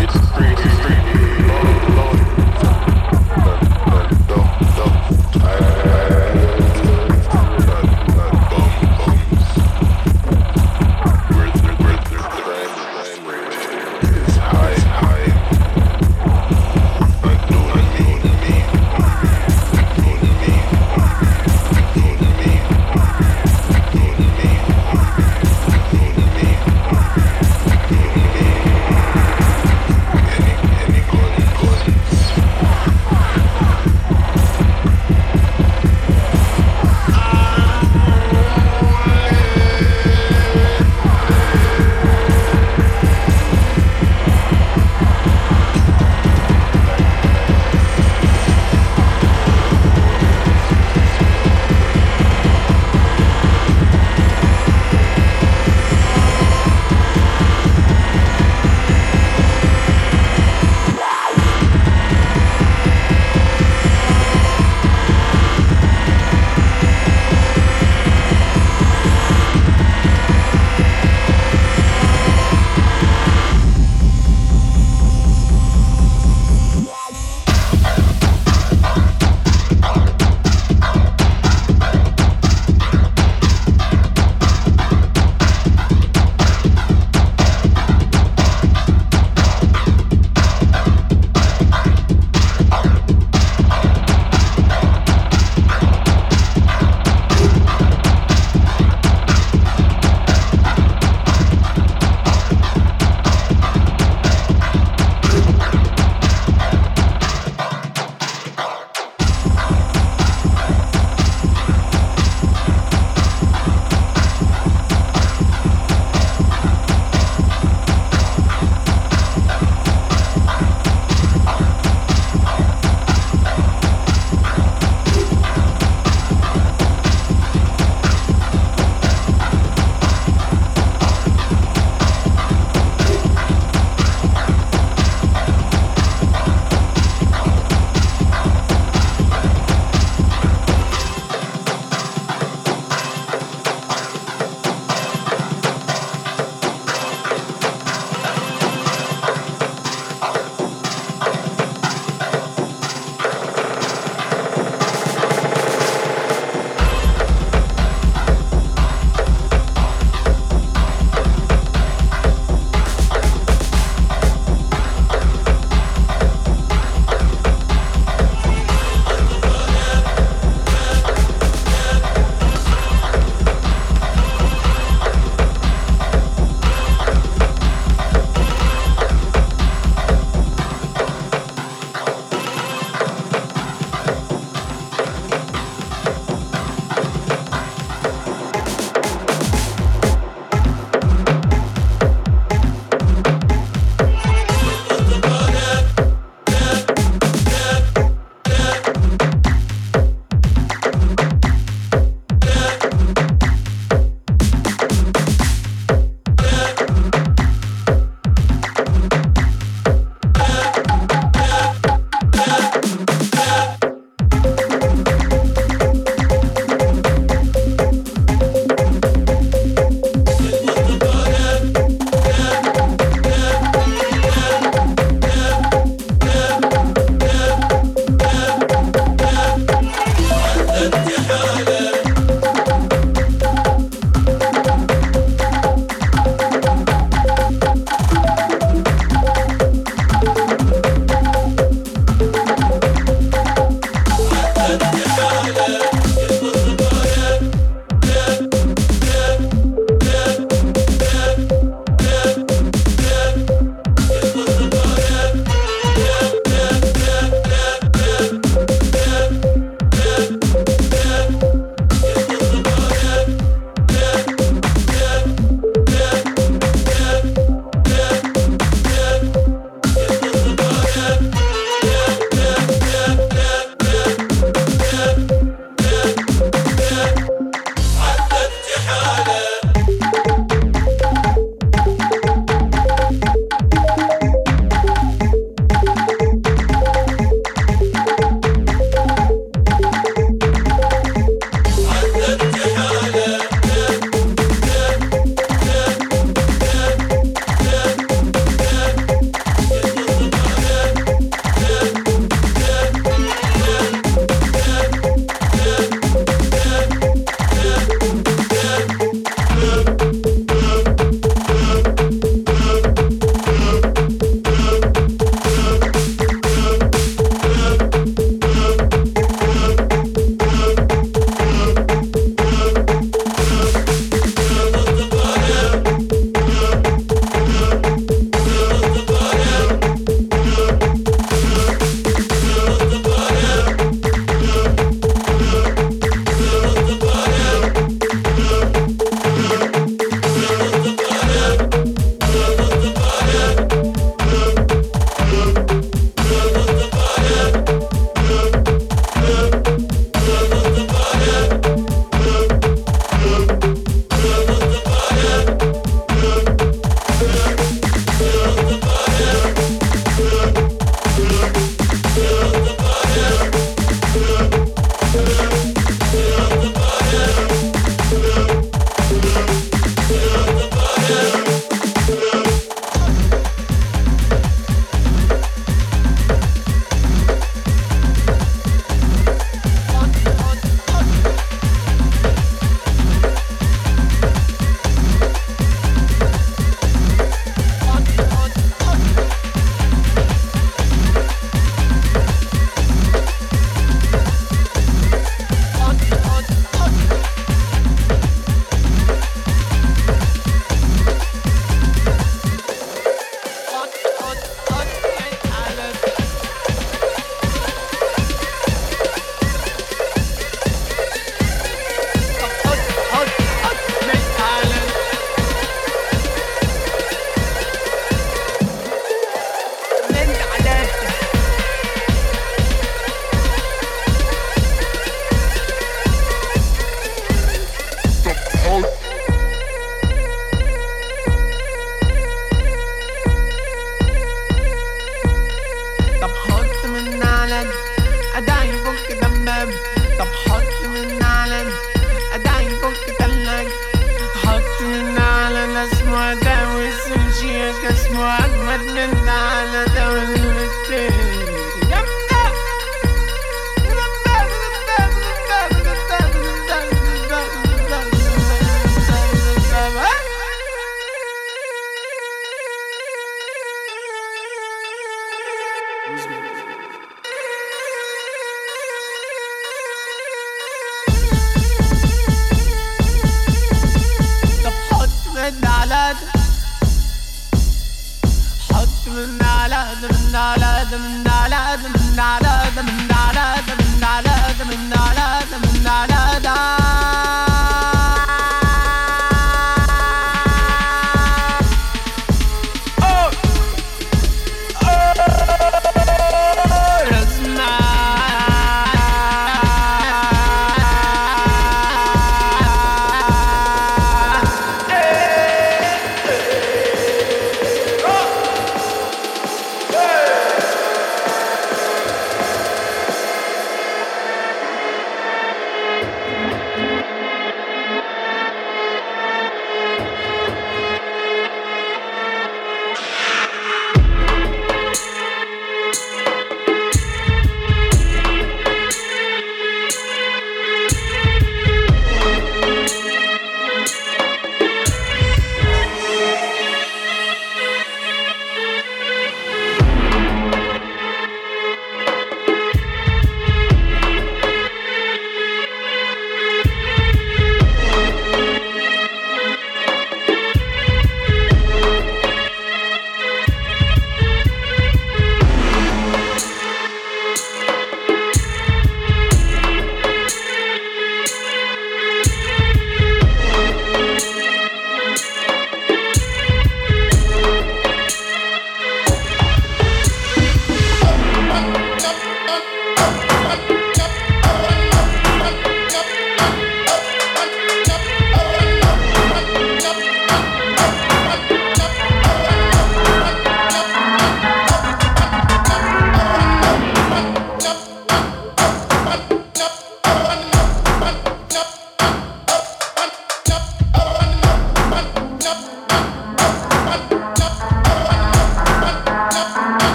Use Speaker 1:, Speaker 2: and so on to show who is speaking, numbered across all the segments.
Speaker 1: it's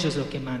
Speaker 2: ellos los que mandan.